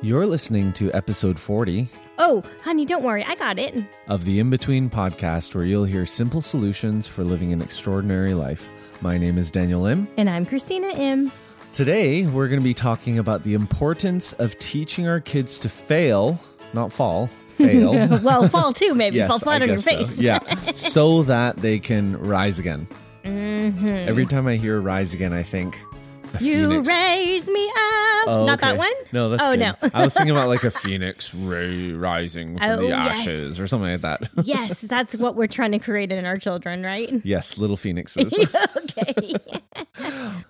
You're listening to episode 40 Oh, honey, don't worry. I got it. of the In Between podcast, where you'll hear simple solutions for living an extraordinary life. My name is Daniel Im. And I'm Christina Im Today, we're going to be talking about the importance of teaching our kids to fail, not fall, fail. well, fall too, maybe. Yes, fall flat I on your guess so. face. yeah, so that they can rise again. Mm-hmm. Every time I hear rise again, I think a You phoenix. raise me up. Oh, Not that one? No, that's Oh, good. no. I was thinking about like a phoenix ray rising from Oh, the yes. ashes or something like that. yes, that's what we're trying to create in our children, right? yes, little phoenixes. okay.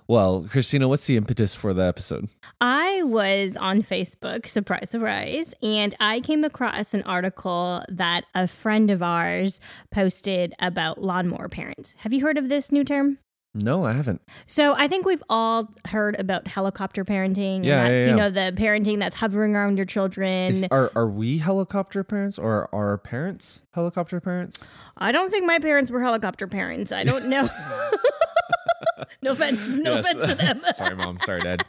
well, Christina, what's the impetus for the episode? I was on Facebook, surprise, surprise, and I came across an article that a friend of ours posted about lawnmower parents. Have you heard of this new term? No, I haven't. So I think we've all heard about helicopter parenting. Yeah, yeah, yeah. you know, the parenting that's hovering around your children. Is, are are we helicopter parents or are our parents helicopter parents? I don't think my parents were helicopter parents. I don't know. no offense, no Yes. offense to them. Sorry, mom. Sorry, dad.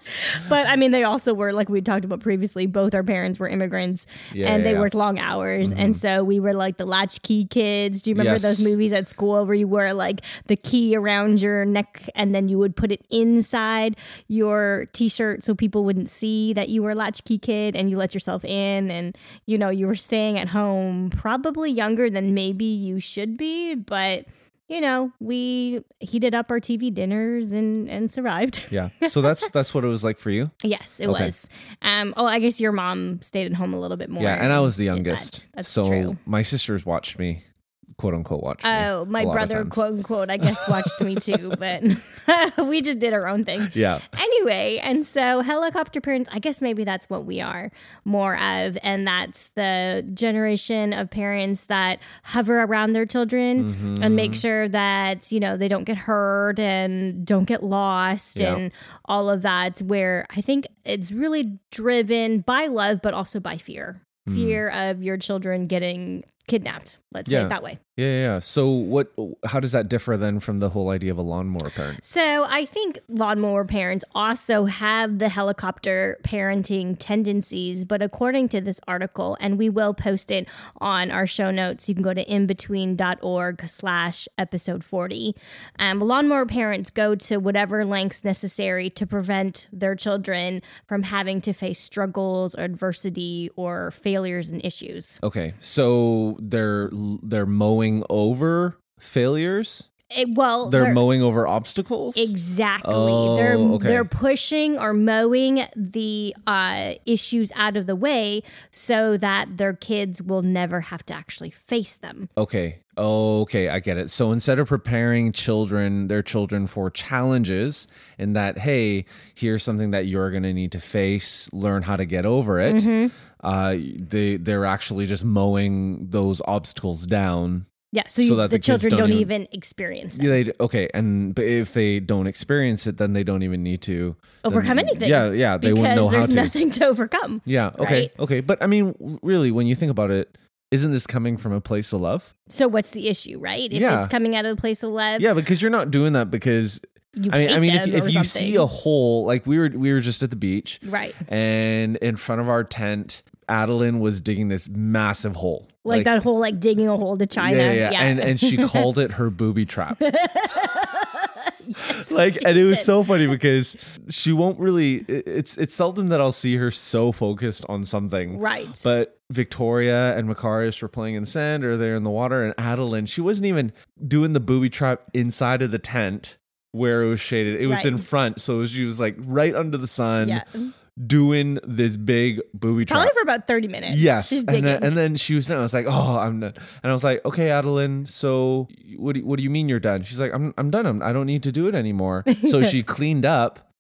but I mean, they also were like we talked about previously. Both our parents were immigrants, Yeah, and yeah, they yeah. worked long hours, and mm-hmm. so we were like the latchkey kids. Do you remember Yes. those movies at school where you wore like the key around your neck, and then you would put it inside your t-shirt so people wouldn't see that you were a latchkey kid, and you let yourself in, and you know you were staying at home, probably younger than maybe you should be, but. You know, we heated up our TV dinners and and survived. Yeah. So that's that's what it was like for you. Yes, it Okay. was. Um, oh, I guess your mom stayed at home a little bit more. Yeah, and I was the did that. youngest. That's so true. my sisters watched me, quote unquote, watched. me. Oh, my brother, quote unquote, I guess watched me too, but we just did our own thing. Yeah. Anyway, and so helicopter parents, I guess maybe that's what we are more of. And that's the generation of parents that hover around their children Mm-hmm. and make sure that, you know, they don't get hurt and don't get lost Yeah. and all of that, where I think it's really driven by love, but also by fear. Fear of your children getting kidnapped. Let's say Mm. It that way. Yeah, yeah, yeah. So what? How does that differ then from the whole idea of a lawnmower parent? So I think lawnmower parents also have the helicopter parenting tendencies, but according to this article, and we will post it on our show notes, you can go to inbetween.org slash episode 40. Um, lawnmower parents go to whatever lengths necessary to prevent their children from having to face struggles or adversity or failures and issues. Okay, so they're they're mowing over failures. It- well, They're, mowing over obstacles. Exactly. Oh, they're okay. they're pushing or mowing the uh, issues out of the way so that their kids will never have to actually face them. Okay. Okay, I get it. So instead of preparing children, their children for challenges, in that, hey, here's something that you're going to need to face, learn how to get over it. Mm-hmm. Uh, they they're actually just mowing those obstacles down. Yeah, so, So that the, the children don't don't, even- experience them. Yeah, they okay, and but if they don't experience it, then they don't even need to Overcome then- anything. Yeah, yeah, they won't know how there's to. nothing to overcome. Yeah. Okay. right? Okay. But I mean, really, when you think about it, isn't this coming from a place of love? So what's the issue, right? If Yeah. it's coming out of a place of love, Yeah, because you're not doing that because you I mean, hate I mean, if, them if you see a hole, like we were, we were just at the beach, right, and in front of our tent, Adeline was digging this massive hole, like, that whole like digging a hole to China, Yeah, yeah, yeah. and and she called it her booby trap. like, and it was so funny because she won't really. It's it's seldom that I'll see her so focused on something, right. But Victoria and Macarius were playing in the sand or they're in the water, and Adeline, she wasn't even doing the booby trap inside of the tent where it was shaded. It was Right. in front, so she was like right under the sun, yeah, doing this big booby trap. probably for about thirty minutes. Yes, she's and then, and then she was done. I was like, "Oh, I'm done." And I was like, "Okay, Adeline. So, what do you, what do you mean you're done?" She's like, "I'm I'm done. I'm, I don't need to do it anymore." So she cleaned up,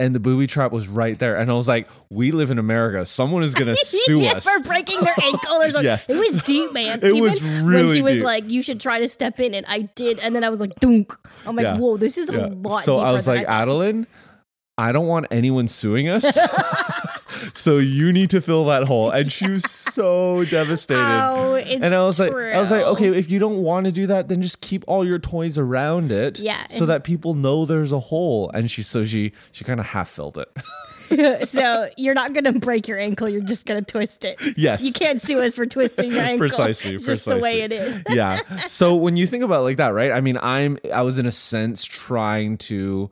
and the booby trap was right there. And I was like, we live in America. Someone is going to sue Yeah, us. for breaking their ankle or something. Yes. It was deep, man. It was when really she was deep. like, "You should try to step in," and I did, and then I was like, "Dunk!" I'm like, Yeah. "Whoa, this is a lot." So I was like, thought." Adeline, I don't want anyone suing us. so you need to fill that hole. And she was so devastated. Oh, it's and I was like, I was like, okay, if you don't want to do that, then just keep all your toys around it, Yeah, so that people know there's a hole. And she, so she, she kind of half filled it. so you're not gonna break your ankle. You're just gonna twist it. Yes. You can't sue us for twisting your ankle. Precisely, just the way it is. yeah. So when you think about it like that, right? I mean, I'm, I was in a sense trying to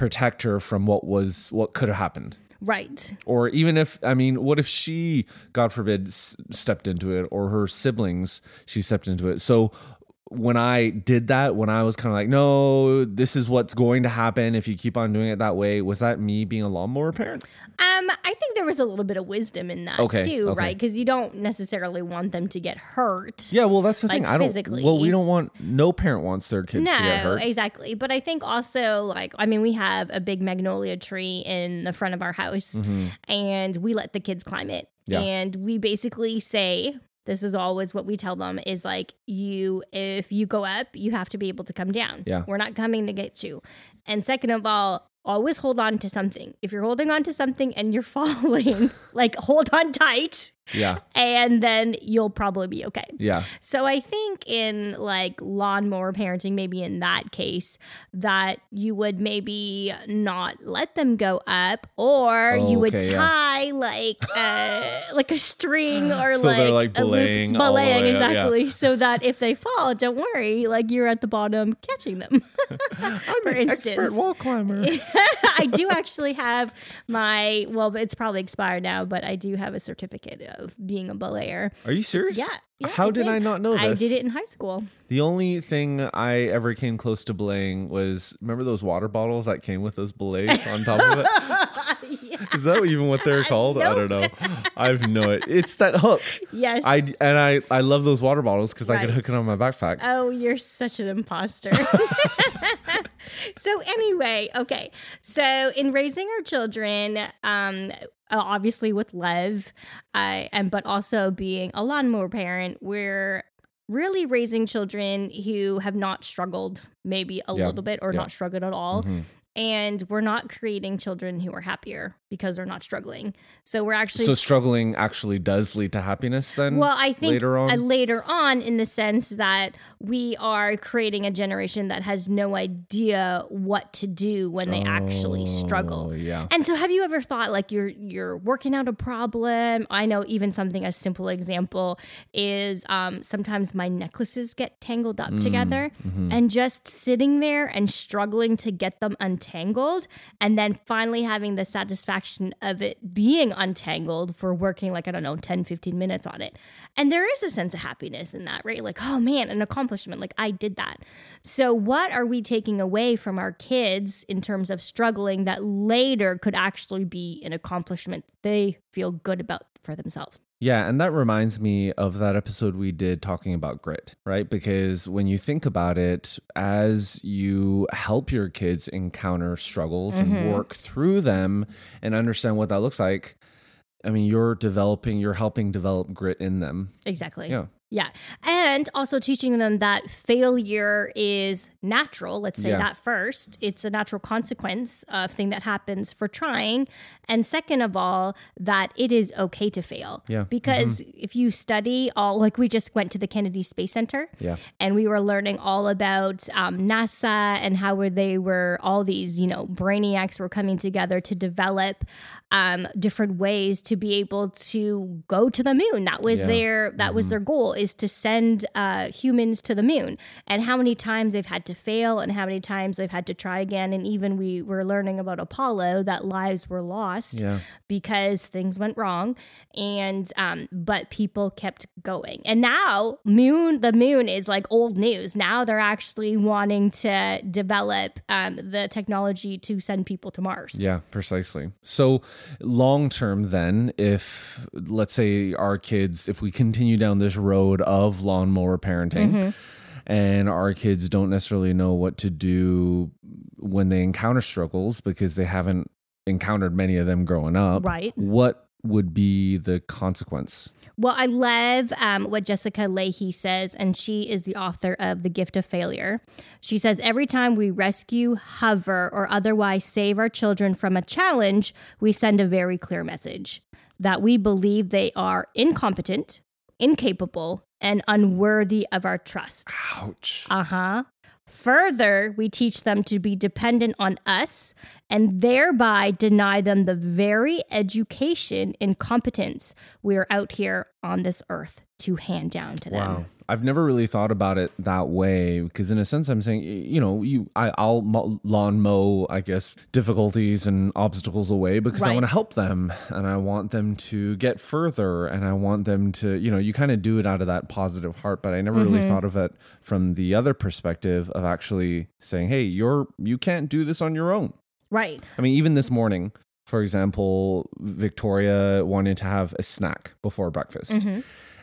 protect her from what was, what could have happened. Right. or even if i mean what if she god forbid s- stepped into it or her siblings she stepped into it so when i did that when i was kind of like no this is what's going to happen if you keep on doing it that way was that me being a lawnmower parent Um, I think there was a little bit of wisdom in that Okay, too, okay. right? Because you don't necessarily want them to get hurt. yeah well that's the Like thing i don't physically. well we don't want no parent wants their kids to get No, hurt exactly. But I think also, like, I mean, we have a big magnolia tree in the front of our house, and we let the kids climb it. Mm-hmm. Yeah. And we basically say, this is always what we tell them is like, you, if you go up, you have to be able to come down. Yeah. We're not coming to get you. And second of all, always hold on to something. If you're holding on to something and you're falling, like, hold on tight, yeah and then you'll probably be okay. yeah So I think in like lawnmower parenting, maybe in that case, that you would maybe not let them go up, or Oh, you would okay, yeah. tie like uh, like a string or So like they're, like, a loop- belaying belaying way up, yeah. exactly, so that if they fall, don't worry, like you're at the bottom catching them. For instance, expert wall climber I do actually have my well, it's probably expired now, but I do have a certificate of being a belayer. are you serious Yeah. yeah, how I did i not know this I did it in high school. The only thing I ever came close to belaying was remember those water bottles that came with those belays on top of it? Yeah. Is that even what they're called? I don't know. I have no idea. It's that hook. Yes. I and I I love those water bottles because I could Right. hook it on my backpack. Oh, you're such an imposter. so anyway, okay. So in raising our children, um, obviously with love, uh, and but also being a lawnmower parent, we're really raising children who have not struggled maybe a Yeah. little bit or Yeah. not struggled at all. Mhm. And we're not creating children who are happier because they're not struggling. So we're actually So struggling actually does lead to happiness then? well, I think later on? uh, later on, in the sense that we are creating a generation that has no idea what to do when they actually struggle. Oh, yeah. And so, have you ever thought like you're you're working out a problem? I know even something as simple example is um, sometimes my necklaces get tangled up Mm, together, mm-hmm. and just sitting there and struggling to get them untangled, and then finally having the satisfaction of it being untangled for working like I don't know 10, 15 minutes on it. And there is a sense of happiness in that, right? Like, oh man, an accomplishment. Like I did that. So, what are we taking away from our kids in terms of struggling that later could actually be an accomplishment they feel good about for themselves? Yeah, and that reminds me of that episode we did talking about grit, right? Because when you think about it, as you help your kids encounter struggles and mm-hmm. work through them and understand what that looks like, I mean, you're developing, you're helping develop grit in them. Exactly. Yeah. Yeah. And also teaching them that failure is natural. Let's say Yeah. that first. It's a natural consequence of thing that happens for trying. And second of all, that it is okay to fail. Yeah. Because if you study all, like we just went to the Kennedy Space Center. Yeah. And we were learning all about um, NASA and how were they were all these, you know, brainiacs were coming together to develop um, different ways to be able to go to the moon. That was Yeah. their that was their goal is to send uh, humans to the moon. And how many times they've had to fail and how many times they've had to try again. And even we were learning about Apollo that lives were lost Yeah. because things went wrong and um but people kept going and now moon the moon is like old news now they're actually wanting to develop um the technology to send people to mars Yeah, precisely. So, long term, then, if let's say our kids, if we continue down this road of lawnmower parenting, mm-hmm. and our kids don't necessarily know what to do when they encounter struggles because they haven't encountered many of them growing up. Right. What would be the consequence? Well, I love um, what Jessica Lahey says, and she is the author of The Gift of Failure. She says, Every time we rescue, hover, or otherwise save our children from a challenge, we send a very clear message that we believe they are incompetent, incapable, and unworthy of our trust. Ouch. Uh huh. Further, we teach them to be dependent on us and thereby deny them the very education and competence we are out here on this earth to hand down to them. I've never really thought about it that way because, in a sense, I'm saying, you know, you, I, I'll mo- lawn mow, I guess, difficulties and obstacles away because I want to help them and I want them to get further and I want them to, you know, you kind of do it out of that positive heart. But I never really thought of it from the other perspective of actually saying, hey, you're, you can't do this on your own. Right. I mean, even this morning, for example, Victoria wanted to have a snack before breakfast. Mm-hmm.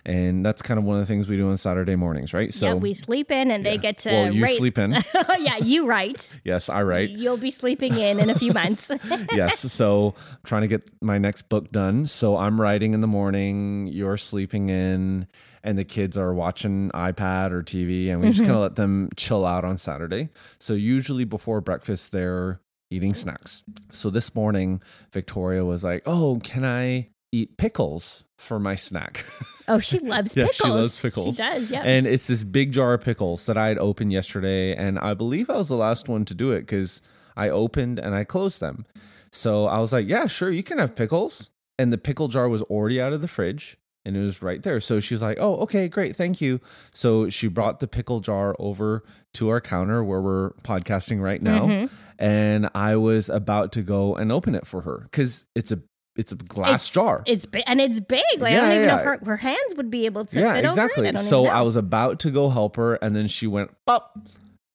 And that's kind of one of the things we do on Saturday mornings, right? yeah, we sleep in and they get to well, you rate- sleep in. yeah, you write. yes, I write. You'll be sleeping in in a few months. yes. So I'm trying to get my next book done. So I'm writing in the morning, you're sleeping in, and the kids are watching iPad or TV, and we just kind of mm-hmm. let them chill out on Saturday. So usually before breakfast, they're eating snacks. So this morning, Victoria was like, Oh, can I eat pickles for my snack? oh, she loves Yeah, pickles. she loves pickles. She does, yeah. And it's this big jar of pickles that I had opened yesterday. And I believe I was the last one to do it because I opened and I closed them. So I was like, yeah, sure, you can have pickles. And the pickle jar was already out of the fridge and it was right there. So she's like, oh, okay, great, thank you. So she brought the pickle jar over to our counter where we're podcasting right now. Mm-hmm. And I was about to go and open it for her because it's a it's a glass It's- jar. It's big and it's big. Like I don't even know yeah. if her, her hands would be able to yeah, fit exactly. over it. I so. I was about to go help her, and then she went pop,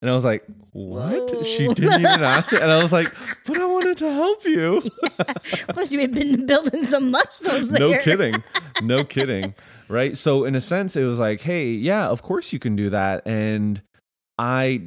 and I was like, "What?" She didn't even ask it, and I was like, "But I wanted to help you." Plus, you had been building some muscles there. no kidding, no kidding, right? So in a sense, it was like, "Hey, yeah, of course you can do that," and I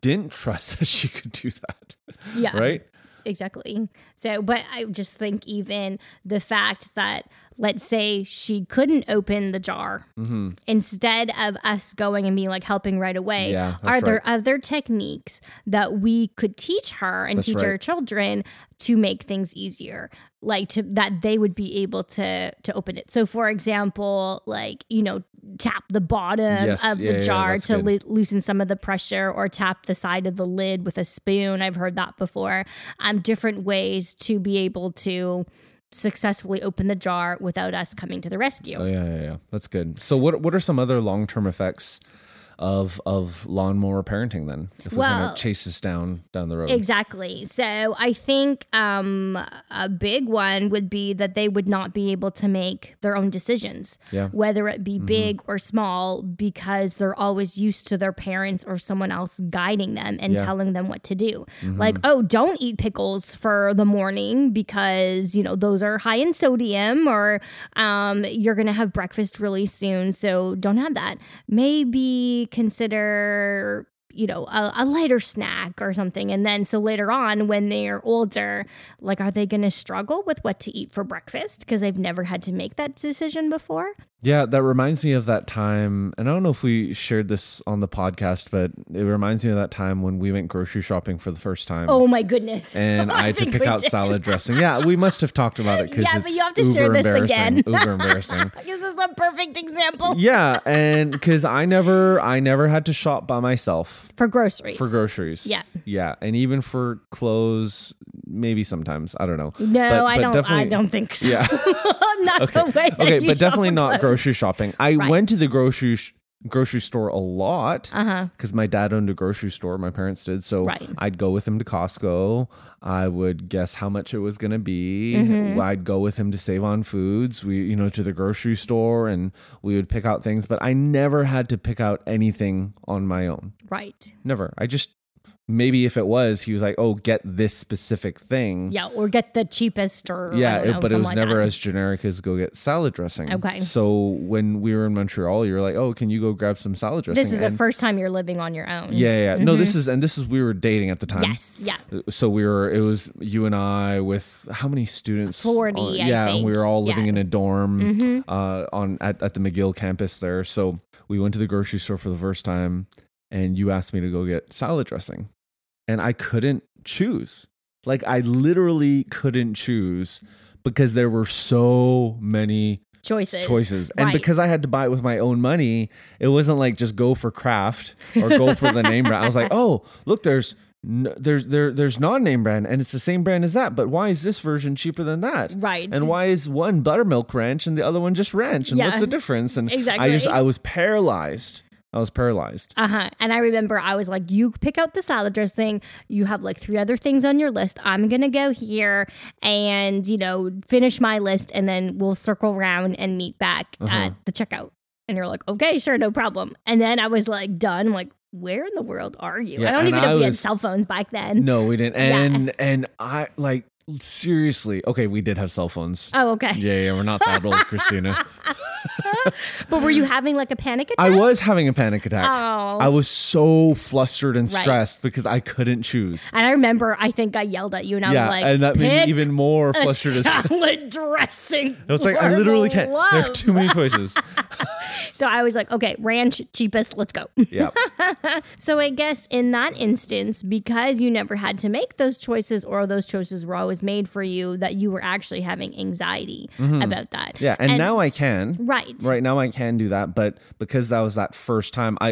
didn't trust that she could do that, Yeah. right? Exactly. So, but I just think even the fact that, let's say she couldn't open the jar, Mm-hmm. instead of us going and being like helping right away, Yeah, are there right. other techniques that we could teach her and That's teach our children to make things easier? Like to that they would be able to to open it. So, for example, like you know, tap the bottom Yes, of yeah, the jar that's to loo- loosen some of the pressure, or tap the side of the lid with a spoon. I've heard that before. Um, different ways to be able to successfully open the jar without us coming to the rescue. Oh yeah, yeah, yeah. That's good. So what what are some other long term effects of of lawnmower parenting then? If we kind of chase this down down the road. Exactly. So I think um, a big one would be that they would not be able to make their own decisions, Yeah. Mm-hmm. whether it be big or small, because they're always used to their parents or someone else guiding them and Yeah. Mm-hmm. telling them what to do. Like, oh, don't eat pickles for the morning because, you know, those are high in sodium or um, you're to have breakfast really soon. So don't have that. Maybe consider you know a, a lighter snack or something. And then so later on when they're older like are they going to struggle with what to eat for breakfast? Because they've never had to make that decision before Yeah, that reminds me of that time, and I don't know if we shared this on the podcast, but it reminds me of that time when we went grocery shopping for the first time. oh my goodness And I had to pick out did. salad dressing. Yeah, we must have talked about it because Yeah, it's but you have to uber share this embarrassing. again. uber embarrassing. this is a perfect example Yeah, and because I never, I never had to shop by myself for groceries for groceries. Yeah. yeah, and even for clothes, maybe sometimes I don't know. no But- i but don't i don't think so Yeah. not okay. the way okay, but definitely not clothes. Grocery shopping. I Right. went to the grocery sh- grocery store a lot uh-huh because my dad owned a grocery store. My parents did, so Right. I'd go with him to Costco. I would guess how much it was going to be. Mm-hmm. I'd go with him to Save-On-Foods. We, you know, to the grocery store, and we would pick out things. But I never had to pick out anything on my own. right Never. I just maybe if it was, he was like, "Oh, get this specific thing." Yeah, or get the cheapest or Yeah, it- know, but it was like never that. as generic as go get salad dressing. Okay. So when we were in Montreal, you were like, "Oh, can you go grab some salad dressing?" This is the first time you're living on your own. Yeah, yeah. yeah. No, this is and this is we were dating at the time. Yes. Yeah. So we were. It was you and I with how many students? 40, on- I yeah, and we were all living Yeah. Mm-hmm. in a dorm uh, on at, at the McGill campus there. So we went to the grocery store for the first time, and you asked me to go get salad dressing, and I couldn't choose. Like I literally couldn't choose because there were so many Choices. choices. And Right. because I had to buy it with my own money, it wasn't like just go for Kraft or go for the name brand. I was like, oh, look, there's n- there's there there's non-name brand and it's the same brand as that, but why is this version cheaper than that? Right. And why is one buttermilk ranch and the other one just ranch? And Yeah. what's the difference? And exactly I just I was paralyzed. I was paralyzed. Uh huh. And I remember I was like, you pick out the salad dressing. You have like three other things on your list. I'm going to go here and, you know, finish my list and then we'll circle around and meet back Uh-huh. at the checkout. And you're like, okay, sure, no problem. And then I was like, done. I'm like, where in the world are you? Yeah, I don't even know I if we had cell phones back then. No, we didn't. Yeah. And and I like seriously. Okay, we did have cell phones. Oh, okay. Yeah, yeah, we're not that old, Christina. But were you having like a panic attack? I was having a panic attack. Oh. I was so flustered and Right. stressed because I couldn't choose. and I remember I think I yelled at you and I yeah, was like, and that made me even more flustered. and stressed. salad dressing. I was like, I literally can't. There are too many choices. So I was like, okay, ranch cheapest, let's go. yeah, So I guess in that instance, because you never had to make those choices or those choices were always made for you, that you were actually having anxiety about that. Mm-hmm. yeah. And, now I can. right. Right now I can do that, but because that was that first time, I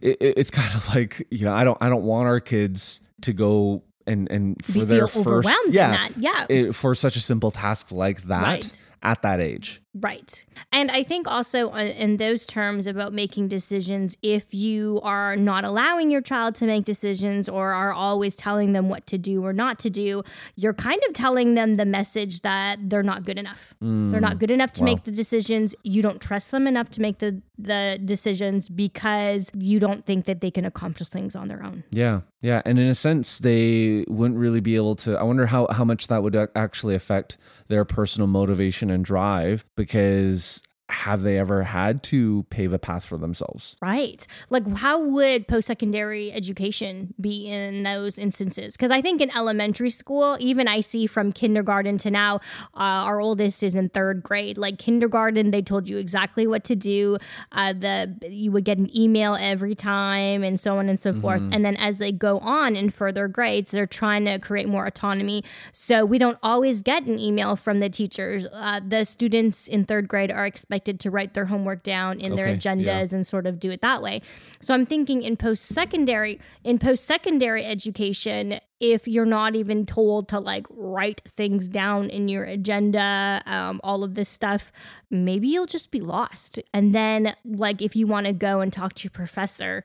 it, it- it's kind of like you know I don't I don't want our kids to go and and for their first yeah. Yeah. it- for such a simple task like that Right. At that age. Right. And I think also uh, in those terms about making decisions, if you are not allowing your child to make decisions or are always telling them what to do or not to do, you're kind of telling them the message that they're not good enough. they're not good enough to make the decisions. You don't trust them enough to make the, the decisions because you don't think that they can accomplish things on their own. Yeah, yeah, and in a sense, they wouldn't really be able to. I wonder how how much that would actually affect their personal motivation and drive because have they ever had to pave a path for themselves? Right. Like, how would post secondary education be in those instances? Because I think in elementary school, even I see from kindergarten to now, uh, our oldest is in third grade. Like kindergarten, they told you exactly what to do. Uh, the you would get an email every time, and so on and so forth. And then as they go on in further grades, they're trying to create more autonomy. So we don't always get an email from the teachers. Uh, the students in third grade are expected to write their homework down in their Okay, agendas yeah. and sort of do it that way. So I'm thinking in post secondary in post secondary education if you're not even told to like write things down in your agenda um, all of this stuff maybe you'll just be lost and then like if you want to go and talk to your professor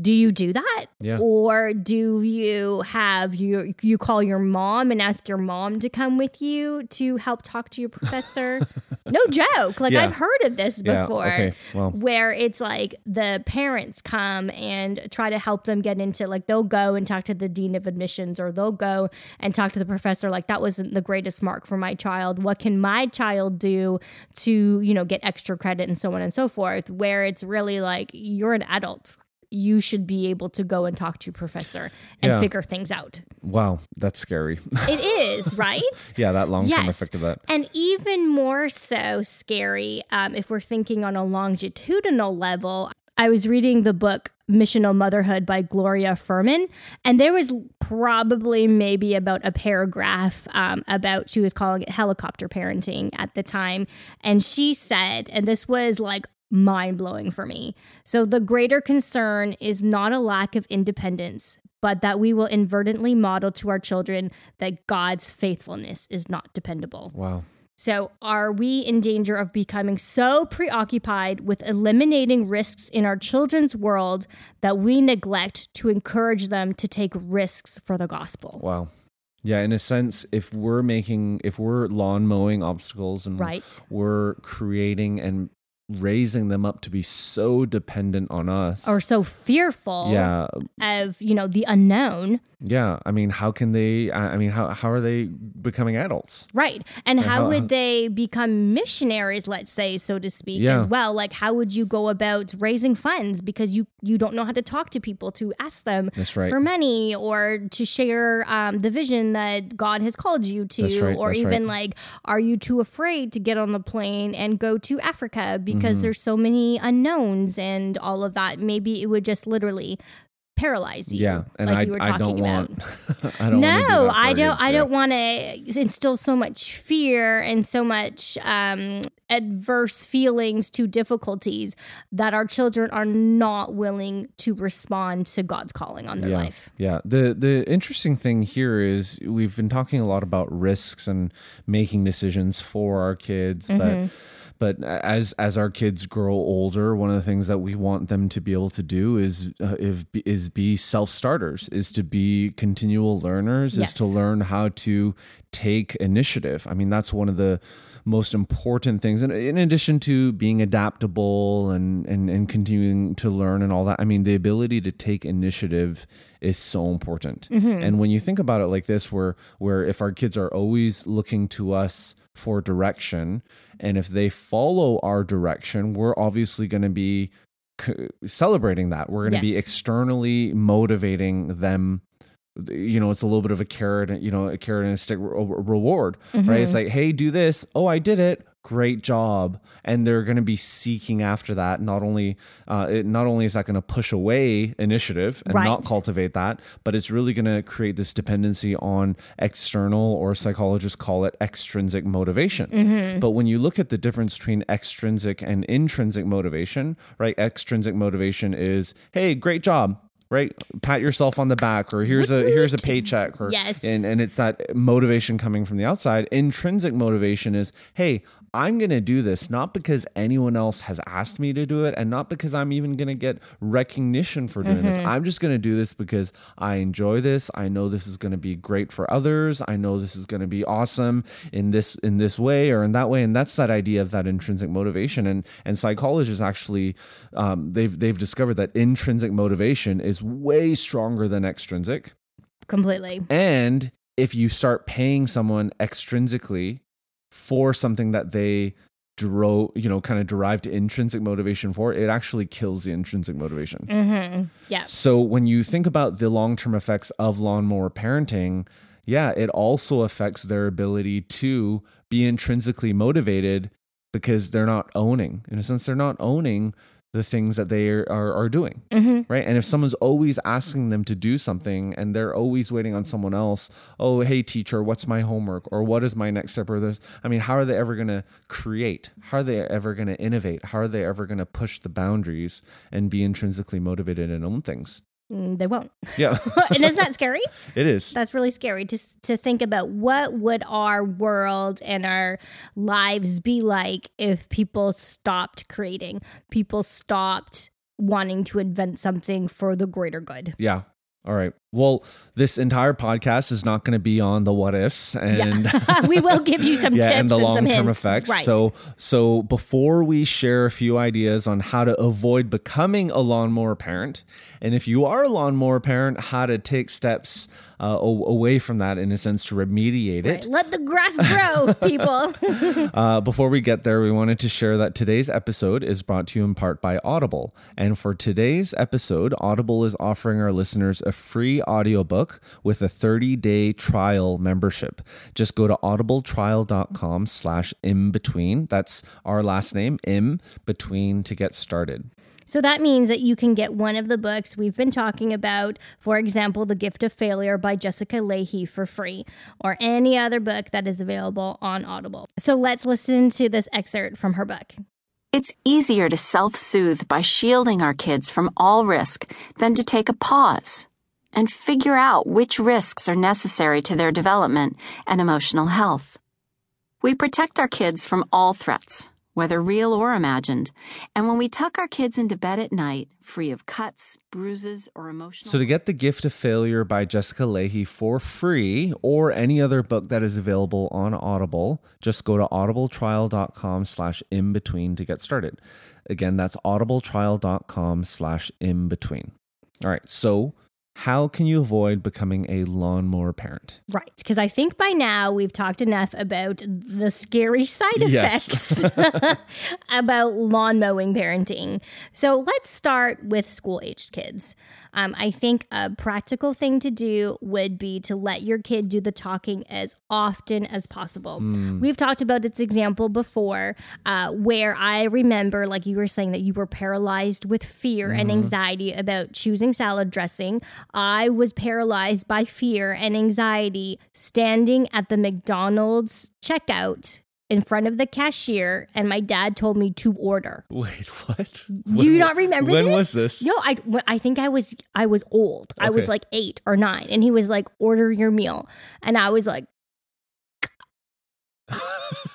do you do that Yeah. or do you have you you call your mom and ask your mom to come with you to help talk to your professor no joke like Yeah. i've heard of this Yeah, before okay, well. where it's like the parents come and try to help them get into like they'll go and talk to the dean of admissions or they'll go and talk to the professor like that wasn't the greatest mark for my child what can my child do to you know get extra credit and so on and so forth where it's really like you're an adult you should be able to go and talk to your professor and Yeah. figure things out Wow, that's scary. it is right yeah, that long term Yes. effect of that. And even more so scary um, if we're thinking on a longitudinal level. I was reading the book Missional Motherhood by Gloria Furman, and there was probably maybe about a paragraph um, about, she was calling it helicopter parenting at the time. And she said, and this was like mind blowing for me. So, the greater concern is not a lack of independence, but that we will inadvertently model to our children that God's faithfulness is not dependable. Wow. So, are we in danger of becoming so preoccupied with eliminating risks in our children's world that we neglect to encourage them to take risks for the gospel? Wow. Yeah, in a sense, if we're making, if we're lawn mowing obstacles and Right. we're creating and raising them up to be so dependent on us or so fearful yeah of you know the unknown yeah i mean how can they i mean how, how are they becoming adults right and how, how- would they become missionaries let's say so to speak Yeah. as well like how would you go about raising funds because you you don't know how to talk to people to ask them That's right. for money or to share um, the vision that god has called you to right, or even right. like are you too afraid to get on the plane and go to africa because Mm-hmm. there's so many unknowns and all of that maybe it would just literally paralyze you yeah and like I, you were I talking don't about want i don't no, do I don't. I don't want to instill so much fear and so much um, adverse feelings to difficulties that our children are not willing to respond to God's calling on their yeah, life. Yeah. The the interesting thing here is we've been talking a lot about risks and making decisions for our kids, Mm-hmm. but but as as our kids grow older, one of the things that we want them to be able to do is uh, is, is be self starters, is to be continual learners, is to learn how to take initiative. I mean, that's one of the most important things. And in addition to being adaptable and, and, and continuing to learn and all that, I mean, the ability to take initiative is so important. And when you think about it like this, where, where if our kids are always looking to us for direction, and if they follow our direction, we're obviously going to be c- celebrating that. We're going to be externally motivating them. You know it's a little bit of a carrot you know a carrot and a stick re- reward right? It's mm-hmm. like hey do this. Oh i did it great job and they're going to be seeking after that. Not only uh, it, not only is that going to push away initiative and not cultivate that but it's really going to create this dependency on external or psychologists call it extrinsic motivation. But when you look at the difference between extrinsic and intrinsic motivation right extrinsic motivation is hey great job right? Pat yourself on the back or here's a here's a paycheck or Yes. and and it's that motivation coming from the outside. Intrinsic motivation is hey i'm going to do this not because anyone else has asked me to do it and not because i'm even going to get recognition for doing this. I'm just going to do this because i enjoy this. I know this is going to be great for others. I know this is going to be awesome in this in this way or in that way. And that's that idea of that intrinsic motivation. And and psychologists actually um, they've they've discovered that intrinsic motivation is way stronger than extrinsic. Completely. and if you start paying someone extrinsically for something that they drove, you know, kind of derived intrinsic motivation for, it actually kills the intrinsic motivation. hmm Yeah. So when you think about the long term effects of lawnmower parenting, yeah, it also affects their ability to be intrinsically motivated because they're not owning. In a sense, they're not owning the things that they are, are, doing. hmm Right. And if someone's always asking them to do something and they're always waiting on someone else, oh, hey, teacher, what's my homework? Or what is my next step? Or this I mean, how are they ever going to create? How are they ever going to innovate? How are they ever going to push the boundaries and be intrinsically motivated and own things? Mm, They won't. Yeah, and isn't that scary? it is. That's really scary to to think about what would our world and our lives be like if people stopped creating, people stopped wanting to invent something for the greater good. Yeah. All right. Well, this entire podcast is not going to be on the what ifs and Yeah. we will give you some yeah, tips and the some long term effects. Right. So, so before we share a few ideas on how to avoid becoming a lawnmower parent, and if you are a lawnmower parent, how to take steps uh, away from that in a sense to remediate Right. it. Let the grass grow, people. Uh, before we get there, we wanted to share that today's episode is brought to you in part by Audible. And for today's episode, Audible is offering our listeners a free audiobook with a 30-day trial membership. Just go to audibletrial.com slash in between. That's our last name, in between, to get started. So that means that you can get one of the books we've been talking about, for example, The Gift of Failure by Jessica Lahey for free, or any other book that is available on Audible. So let's listen to this excerpt from her book. It's easier to self soothe by shielding our kids from all risk than to take a pause and figure out which risks are necessary to their development and emotional health. We protect our kids from all threats whether real or imagined. And when we tuck our kids into bed at night, free of cuts, bruises, or emotional. So to get The Gift of Failure by Jessica Lahey for free or any other book that is available on Audible, just go to audibletrial.com slash in between to get started. Again, that's audibletrial.com slash in between. All right. So how can you avoid becoming a lawnmower parent? Right. Because I think by now we've talked enough about the scary side Yes. effects about lawn mowing parenting. So let's start with school aged kids. Um, I think a practical thing to do would be to let your kid do the talking as often as possible. We've talked about this example before, uh, where I remember, like you were saying, that you were paralyzed with fear and anxiety about choosing salad dressing. I was paralyzed by fear and anxiety standing at the McDonald's checkout in front of the cashier, and my dad told me to order. Wait, what? Do you not remember When this? was this? No, I, I think I was I was old. I was like eight or nine, and he was like, "Order your meal," and I was like,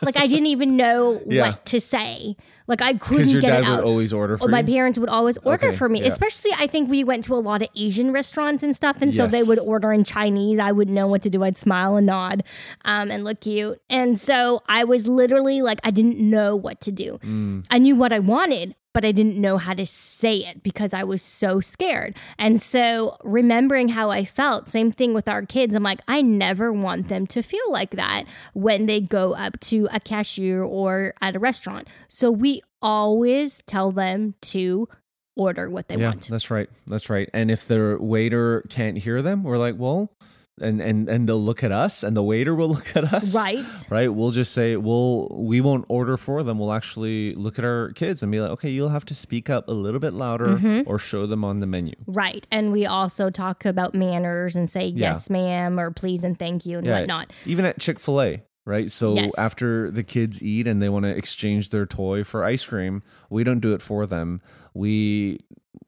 like I didn't even know Yeah. what to say. Like I couldn't your get dad it out. would always order for my you? parents would always order Okay, for me, yeah. especially I think we went to a lot of Asian restaurants and stuff, and so they would order in Chinese. I wouldn't know what to do. I'd smile and nod, um, and look cute. And so I was literally like, I didn't know what to do. Mm. I knew what I wanted, but I didn't know how to say it because I was so scared. And so remembering how I felt, same thing with our kids. I'm like, I never want them to feel like that when they go up to a cashier or at a restaurant. So we always tell them to order what they yeah, want. that's right. That's right. And if the waiter can't hear them, we're like, well, and and and they'll look at us, and the waiter will look at us, Right. Right. We'll just say, we'll we won't order for them. We'll actually look at our kids and be like, okay, you'll have to speak up a little bit louder Mm-hmm. or show them on the menu. Right. And we also talk about manners and say Yeah. yes, ma'am, or please and thank you and whatnot. Even at Chick Fil A. Right. So Yes. after the kids eat and they want to exchange their toy for ice cream, we don't do it for them. We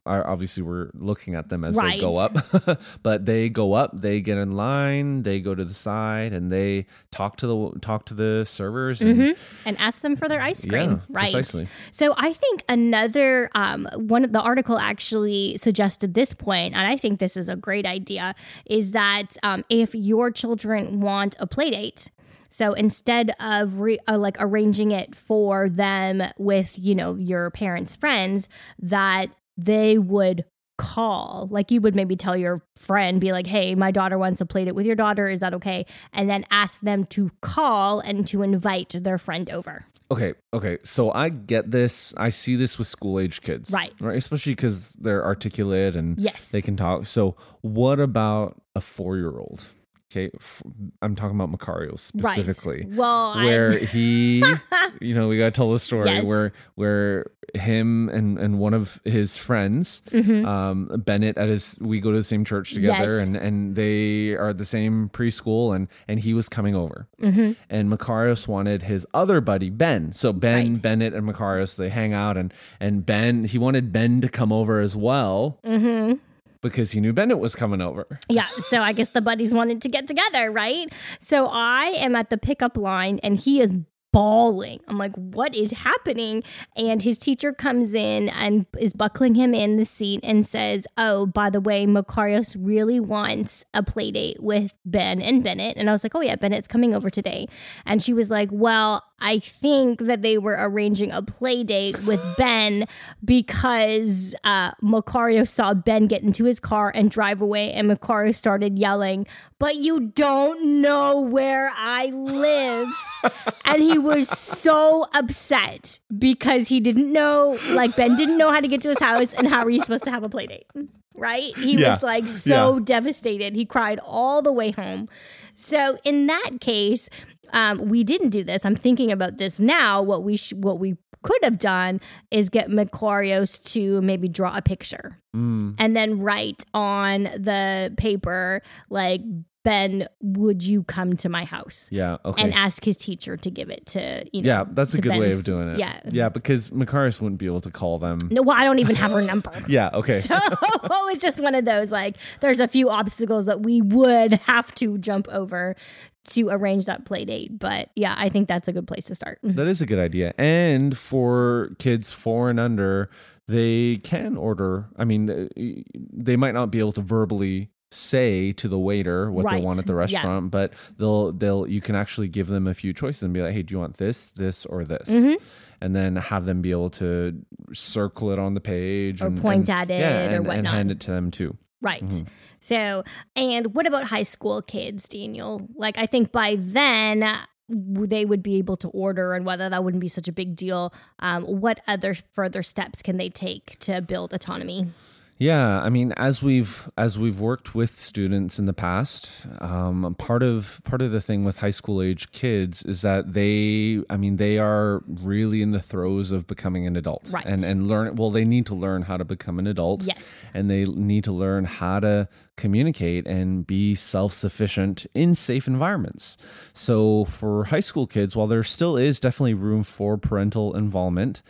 are obviously we're looking at them as they go up, but they go up, they get in line, they go to the side, and they talk to the talk to the servers. And, and ask them for their ice Yeah, cream. right. precisely. So I think another um, one of the article actually suggested this point, and I think this is a great idea, is that um, if your children want a play date. So instead of re- uh, like arranging it for them with, you know, your parents' friends, that they would call like you would maybe tell your friend be like hey my daughter wants to play it with your daughter is that okay and then ask them to call and to invite their friend over Okay, okay. So I get this. I see this with school age kids. Right. Right. Especially because they're articulate and Yes. they can talk. So what about a four year old? Okay. F- I'm talking about Macario specifically. Right. Well, Where he, you know, we got to tell the story Yes. where, where him and, and one of his friends, um, Bennett at his, we go to the same church together Mm-hmm. Yes. and, and they are at the same preschool and, and he was coming over Mm-hmm. and Macarius wanted his other buddy Ben. So Ben, Right. Bennett, and Macarius they hang out, and and Ben he wanted Ben to come over as well Mm-hmm. Because he knew Bennett was coming over. yeah. So I guess the buddies wanted to get together, right? So I am at the pickup line and he is bawling. I'm like, what is happening? And his teacher comes in and is buckling him in the seat and says, Oh, by the way, Macarius really wants a play date with Ben and Bennett. And I was like, Oh, yeah, Bennett's coming over today. And she was like, Well, I think that they were arranging a play date with Ben because uh, Macario saw Ben get into his car and drive away, and Macario started yelling, But you don't know where I live. and he was so upset because he didn't know, like, Ben didn't know how to get to his house, and how are you supposed to have a play date? Right? He Yeah. was like so Yeah. devastated. He cried all the way home. So in that case, um, we didn't do this. I'm thinking about this now. What we sh- what we could have done is get Macarius to maybe draw a picture Mm. and then write on the paper like Ben, would you come to my house? Yeah. Okay. And ask his teacher to give it to you know. yeah, that's a good way of doing it. Yeah. Yeah, because Macarius wouldn't be able to call them. No, well, I don't even have her number. Yeah. Okay. So it's just one of those like there's a few obstacles that we would have to jump over to arrange that play date. But yeah, I think that's a good place to start. That is a good idea. And for kids four and under, they can order. I mean, they might not be able to verbally say to the waiter what they want at the Yeah. restaurant, but they'll they'll you can actually give them a few choices and be like, "Hey, do you want this, this, or this?" Mm-hmm. And then have them be able to circle it on the page Or and point and- at it yeah, or and, and whatnot. hand it to them too. Right. Mm-hmm. So, and what about high school kids, Daniel? Like, I think by then uh, they would be able to order, and whether that wouldn't be such a big deal. Um, what other further steps can they take to build autonomy? Yeah, I mean, as we've as we've worked with students in the past, um, part of part of the thing with high school age kids is that they, I mean, they are really in the throes of becoming an adult, Right. And and learn. Well, they need to learn how to become an adult, Yes. and they need to learn how to communicate and be self sufficient in safe environments. So for high school kids, while there still is definitely room for parental involvement.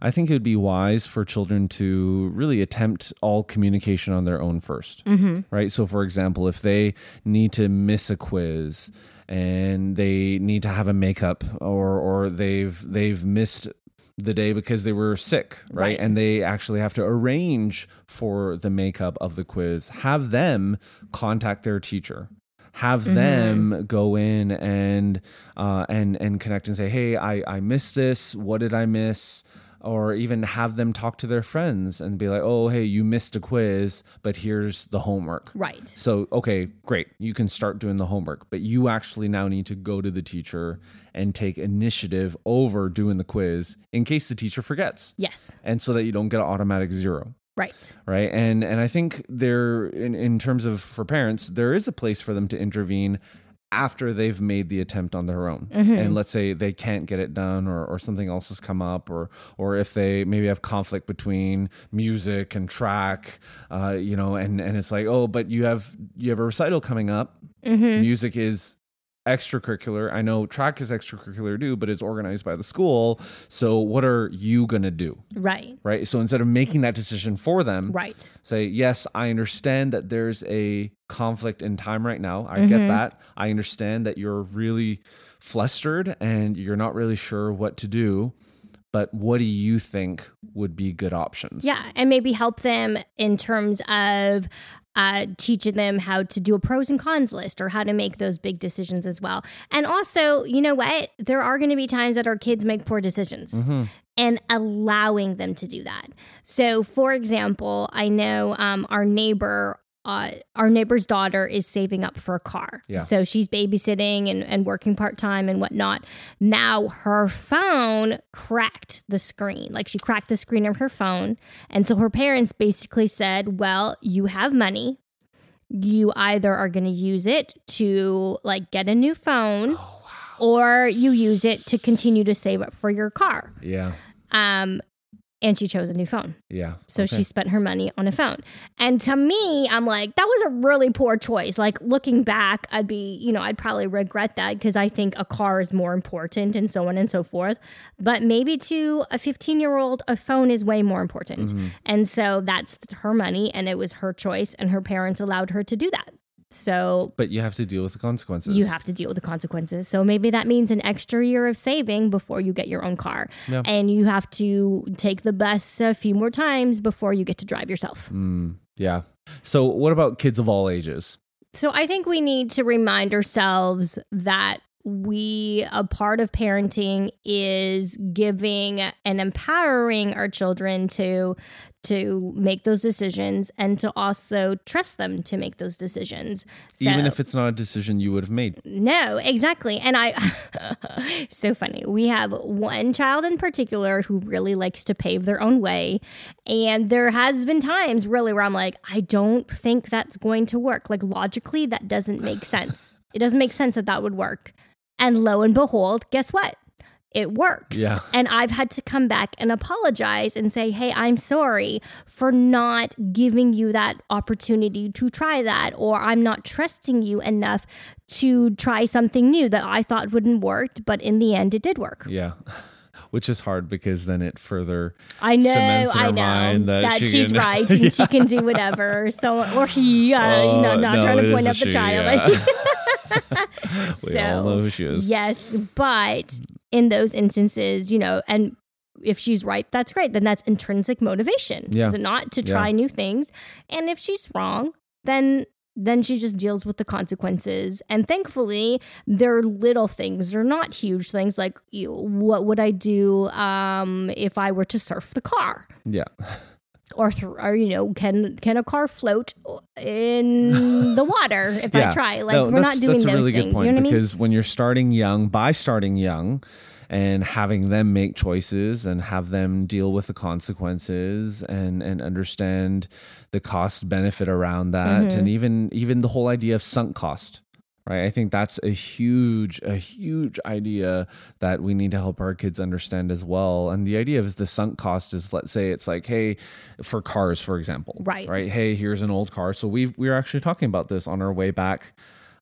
I think it would be wise for children to really attempt all communication on their own 1st right? So, for example, if they need to miss a quiz and they need to have a makeup, or or they've they've missed the day because they were sick, right? Right. And they actually have to arrange for the makeup of the quiz. Have them contact their teacher have them go in and uh, and and connect and say, "Hey, I I missed this. What did I miss?" Or even have them talk to their friends and be like, "Oh, hey, you missed a quiz, but here's the homework." Right. So, okay, great. You can start doing the homework, but you actually now need to go to the teacher and take initiative over doing the quiz in case the teacher forgets. Yes. And so that you don't get an automatic zero Right. right and and i think there in, in terms of for parents there is a place for them to intervene after they've made the attempt on their own. And let's say they can't get it done or, or something else has come up or or if they maybe have conflict between music and track uh, you know and and it's like oh but you have you have a recital coming up. Music is extracurricular i know track is extracurricular too but it's organized by the school so what are you gonna do Right. right? So instead of making that decision for them, Right. say, yes, I understand that there's a conflict in time right now. I get mm-hmm. that. I understand that you're really flustered and you're not really sure what to do. But what do you think would be good options? Yeah, and maybe help them in terms of uh, teaching them how to do a pros and cons list or how to make those big decisions as well. And also, you know what? There are going to be times that our kids make poor decisions. Mm-hmm. And allowing them to do that. So, for example, I know um, our neighbor uh, our neighbor's daughter is saving up for a car. Yeah. So she's babysitting and, and working part time and whatnot. Now her phone cracked the screen. Like she cracked the screen of her phone. And so her parents basically said, Well, you have money. You either are going to use it to like get a new phone or you use it to continue to save up for your car. Yeah. Um, and she chose a new phone. Yeah. So Okay. she spent her money on a phone. And to me, I'm like, that was a really poor choice. Like looking back, I'd be, you know, I'd probably regret that because I think a car is more important and so on and so forth. But maybe to a 15 year old, a phone is way more important. Mm-hmm. And so that's her money and it was her choice, and her parents allowed her to do that. So But you have to deal with the consequences. you have to deal with the consequences. So maybe that means an extra year of saving before you get your own car. And you have to take the bus a few more times before you get to drive yourself. Mm, yeah. So what about kids of all ages? So I think we need to remind ourselves that we a part of parenting is giving and empowering our children to to make those decisions and to also trust them to make those decisions. So, Even if it's not a decision you would have made. No, exactly. And I, so funny. We have one child in particular who really likes to pave their own way. And there has been times really where I'm like, I don't think that's going to work. Like logically, that doesn't make sense. It doesn't make sense that that would work. And lo and behold, guess what? It works. Yeah. And I've had to come back and apologize and say, hey, I'm sorry for not giving you that opportunity to try that, or I'm not trusting you enough to try something new that I thought wouldn't work, but in the end, it did work. Yeah. Which is hard because then it further I know, cements in her I know mind that, she she's can- right and she can do whatever. So, or he, uh, you know, Oh, not no, trying to point out the she, child. yeah. we all know who she is. Yes, but in those instances, you know, and if she's right, that's great. Then that's intrinsic motivation. Yeah. Is it not to try Yeah. new things? And if she's wrong, then then she just deals with the consequences. And thankfully, they're little things. They're not huge things like you, what would I do um, if I were to surf the car? Yeah. Or, th- or you know, can can a car float in the water if I try? Like No, we're not doing that's those a really things. good point you know what I mean? because when you're starting young, by starting young and having them make choices and have them deal with the consequences and and understand the cost benefit around that Mm-hmm. and even even the whole idea of sunk cost. Right. I think that's a huge, a huge idea that we need to help our kids understand as well. And the idea of the sunk cost is let's say it's like, hey, for cars, for example. Right. Right. Hey, here's an old car. So we we were actually talking about this on our way back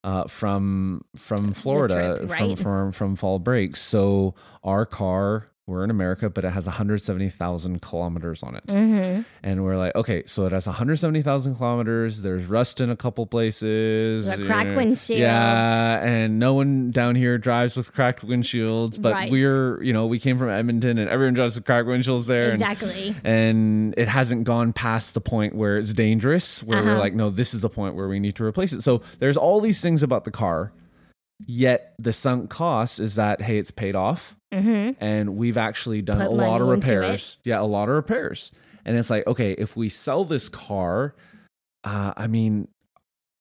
uh, from from Florida trip, from right? from from fall break. So our car, we're in America, but it has 170,000 kilometers on it, Mm-hmm. and we're like, okay, so it has 170,000 kilometers. There's rust in a couple places. The cracked know, windshields. Yeah, and no one down here drives with cracked windshields. But Right. we're, you know, we came from Edmonton, and everyone drives with cracked windshields there. Exactly. and it hasn't gone past the point where it's dangerous where we're Uh-huh. like no this is the point where we need to replace it so there's all these things about the car yet the sunk cost is that hey it's paid off Mm-hmm. and we've actually done Put a lot of repairs. yeah a lot of repairs. And it's like okay if we sell this car uh, i mean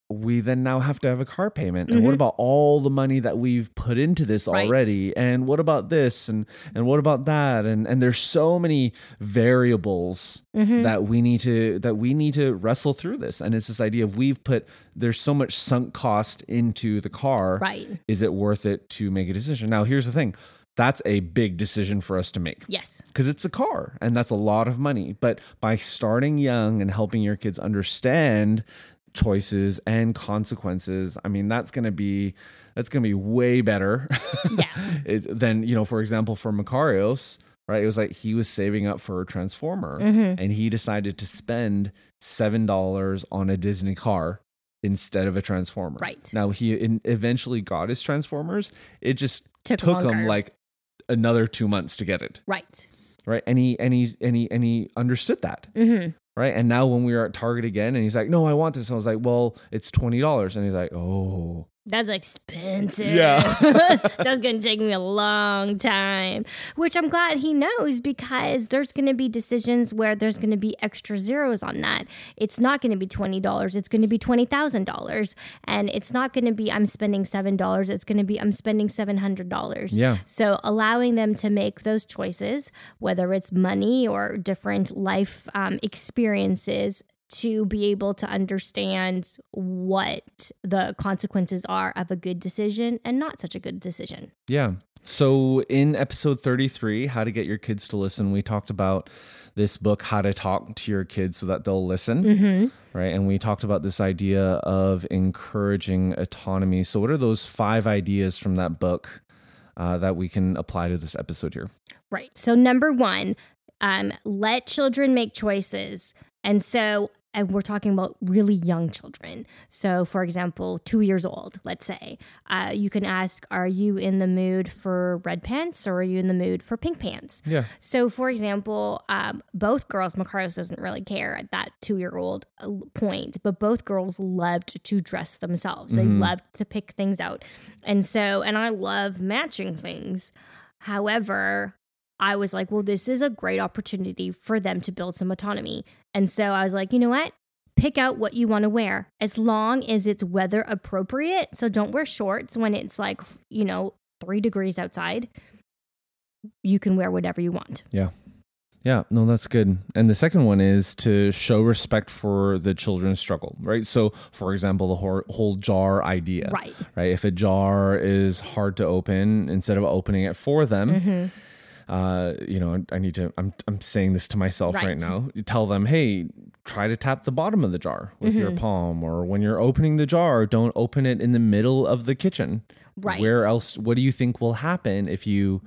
we then now have to have a car payment. And what Mhm. about all the money that we've put into this Right. already? And what about this? And and what about that? And and there's so many variables Mm-hmm. that we need to that we need to wrestle through this. And it's this idea of we've put there's so much sunk cost into the car. Right. is it worth it to make a decision? Now here's the thing that's a big decision for us to make Yes. because it's a car and that's a lot of money. But by starting young and helping your kids understand choices and consequences, I mean that's going to be that's going to be way better Yeah. than you know. For example, for Macarius, right? It was like he was saving up for a transformer Mm-hmm. and he decided to spend seven dollars on a Disney car instead of a transformer. Right. now, he in, eventually got his transformers. It just Took took him like another two months to get it. Right. right? And he and he and he and he understood that. Mm-hmm. right? And now when we were at target again and he's like no i want this. And i was like well it's $20 and he's like oh That's expensive. Yeah. That's going to take me a long time, which I'm glad he knows because there's going to be decisions where there's going to be extra zeros on that. It's not going to be $20. It's going to be $20,000. And it's not going to be, I'm spending $7. It's going to be, I'm spending $700. Yeah. So allowing them to make those choices, whether it's money or different life um, experiences, to be able to understand what the consequences are of a good decision and not such a good decision. yeah so in episode 33 how to get your kids to listen we talked about this book how to talk to your kids so that they'll listen Mm-hmm. right and we talked about this idea of encouraging autonomy so what are those five ideas from that book uh, that we can apply to this episode here Right. So, number one, um, let children make choices. And so, and we're talking about really young children. So, for example, two years old, let's say, uh, you can ask, Are you in the mood for red pants or are you in the mood for pink pants? yeah So, for example, um, both girls, Macarius doesn't really care at that two year old point, but both girls loved to dress themselves. They loved to pick things out. And so, and I love matching things. However, I was like, well, this is a great opportunity for them to build some autonomy. And so I was like, you know what? Pick out what you want to wear as long as it's weather appropriate. So don't wear shorts when it's like, you know, three degrees outside. You can wear whatever you want. Yeah. Yeah, no, that's good. And the second one is to show respect for the children's struggle, right? So, for example, the whole, whole jar idea, Right. Right. If a jar is hard to open, instead of opening it for them, Mm-hmm. Uh, you know, I need to. I'm I'm saying this to myself right, Right. now. You tell them, hey, try to tap the bottom of the jar with your Mm-hmm. palm, or when you're opening the jar, don't open it in the middle of the kitchen. Right. Where else? What do you think will happen if you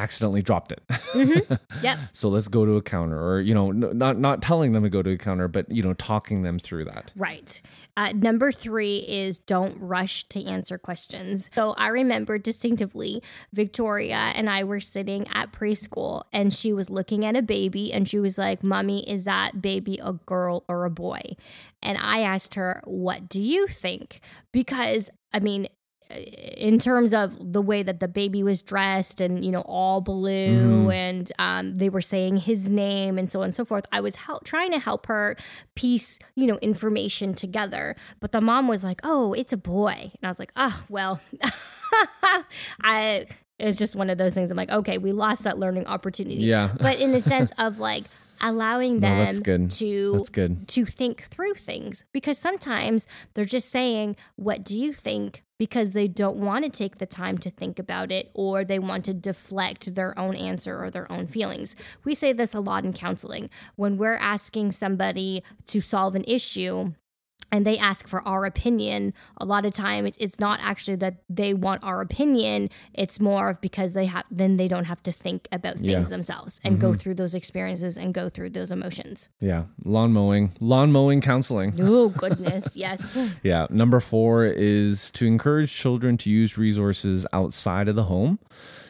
accidentally dropped it? Yep. So let's go to a counter, or you know, n- not not telling them to go to a counter, but you know, talking them through that. Right. Uh, number three is don't rush to answer questions. So I remember distinctively Victoria and I were sitting at preschool and she was looking at a baby and she was like, Mommy, is that baby a girl or a boy? And I asked her, What do you think? Because, I mean, in terms of the way that the baby was dressed and you know all blue and um, they were saying his name and so on and so forth i was hel- trying to help her piece you know information together. But the mom was like oh it's a boy. And i was like oh well. I it was just one of those things i'm like okay we lost that learning opportunity. Yeah. but in the sense of like allowing No, them that's good. to That's good. to think through things because sometimes they're just saying, What do you think? because they don't want to take the time to think about it or they want to deflect their own answer or their own feelings. We say this a lot in counseling. When we're asking somebody to solve an issue, and they ask for our opinion a lot of times it's not actually that they want our opinion it's more of because they have then they don't have to think about things Yeah. Mm-hmm. themselves and go through those experiences and go through those emotions Yeah, lawn mowing, lawn mowing counseling. oh goodness yes Yeah. Number four is to encourage children to use resources outside of the home.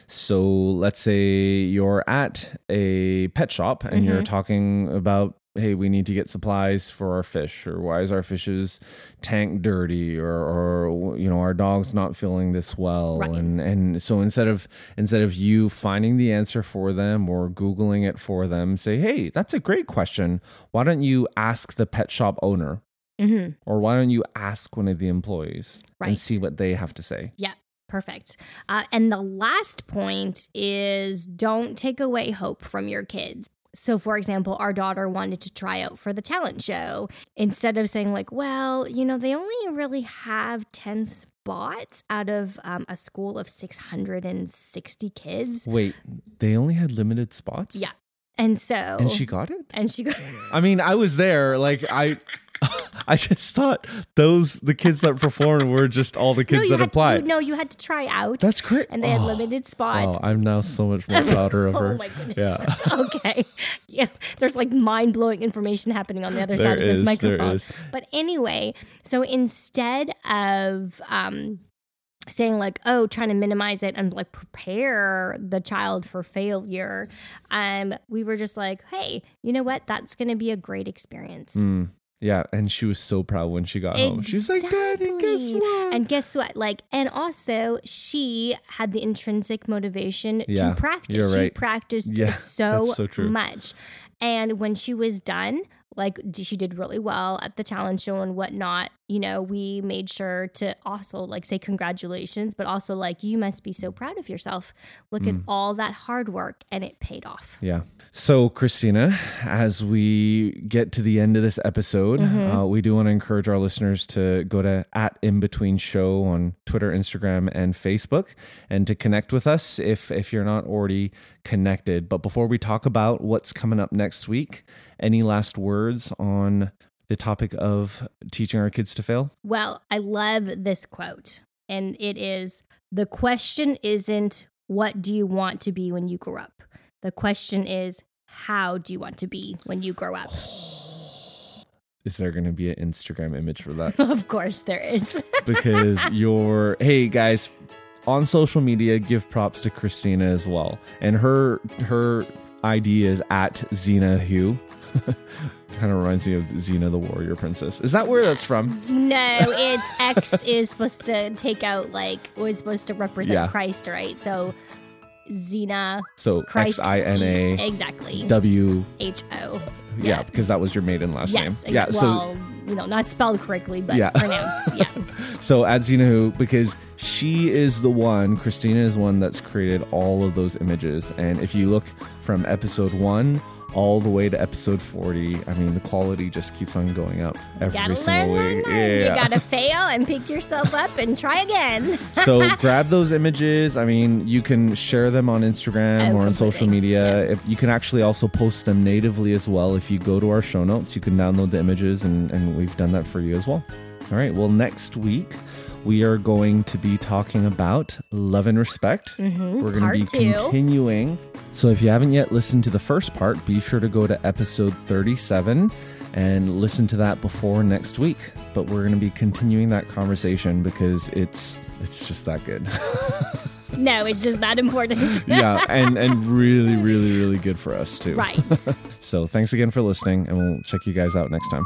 So let's say you're at a pet shop and you're talking about, hey, we need to get supplies for our fish, or why is our fish's tank dirty, or, or you know, our dog's not feeling this well, Right. and and so instead of instead of you finding the answer for them or googling it for them, say, hey, that's a great question. Why don't you ask the pet shop owner? hmm Or why don't you ask one of the employees Right. and see what they have to say? Yeah, perfect. Uh, and the last point is don't take away hope from your kids. So, for example, our daughter wanted to try out for the talent show. Instead of saying, like, well, you know, they only really have 10 spots out of um, a school of 660 kids. Wait, they only had limited spots? Yeah. And so, And she got it? and she got, I mean, I was there. Like, I. I just thought those the kids that performed were just all the kids no, that had, applied. You, no, you had to try out. That's great. and they had Oh. limited spots. Oh, I'm now so much more prouder of her. Oh my goodness. Yeah. okay. Yeah. There's like mind blowing information happening on the other There side of this is, there microphone. is. But anyway, so instead of um saying like oh trying to minimize it and like prepare the child for failure um we were just like hey you know what that's going to be a great experience Mm, yeah, and she was so proud when she got home. She was like, "Daddy, guess what?" And guess what? Like, and also she had the intrinsic motivation Yeah, to practice. you're She practiced Yeah, so, so true. much. And when she was done, like she did really well at the talent show and whatnot. You know, we made sure to also like say congratulations, but also like you must be so proud of yourself. Look Mm. at all that hard work and it paid off. Yeah. So, Christina, as we get to the end of this episode, Mm-hmm. uh, we do want to encourage our listeners to go to at In Between Show on Twitter, Instagram, and Facebook, and to connect with us if if you're not already connected. But before we talk about what's coming up next week, any last words on the topic of teaching our kids to fail? Well, I love this quote, and it is The question isn't what do you want to be when you grow up? The question is, how do you want to be when you grow up? Is there going to be an Instagram image for that? of course, there is. because you're hey guys on social media give props to christina as well and her her id is at xina who kind of reminds me of xena the warrior princess is that where that's from no, it's X is supposed to take out, like, was supposed to represent Yeah. Christ, right? So, Xena, so Christ. E, x-i-n-a Exactly. w H O. yeah because that was your maiden last Yes. name yeah so well, you know, not spelled correctly, but Yeah. pronounced. Yeah. So at Xina Who, because she is the one, Christina is one that's created all of those images. And if you look from episode one all the way to episode 40. I mean, the quality just keeps on going up every gotta single learn, week. learn, learn. You gotta fail and pick yourself up and try again. so grab those images. I mean, you can share them on Instagram Oh, or on social media. If you can actually also post them natively as well. If you go to our show notes, you can download the images, and, and we've done that for you as well. All right. Well, next week we are going to be talking about love and respect. We're going Mm-hmm. to be two. continuing. So if you haven't yet listened to the first part, be sure to go to episode 37 and listen to that before next week. But we're going to be continuing that conversation because it's it's just that good. no, it's just that important. yeah, and and really really really good for us too. right. So thanks again for listening and we'll check you guys out next time.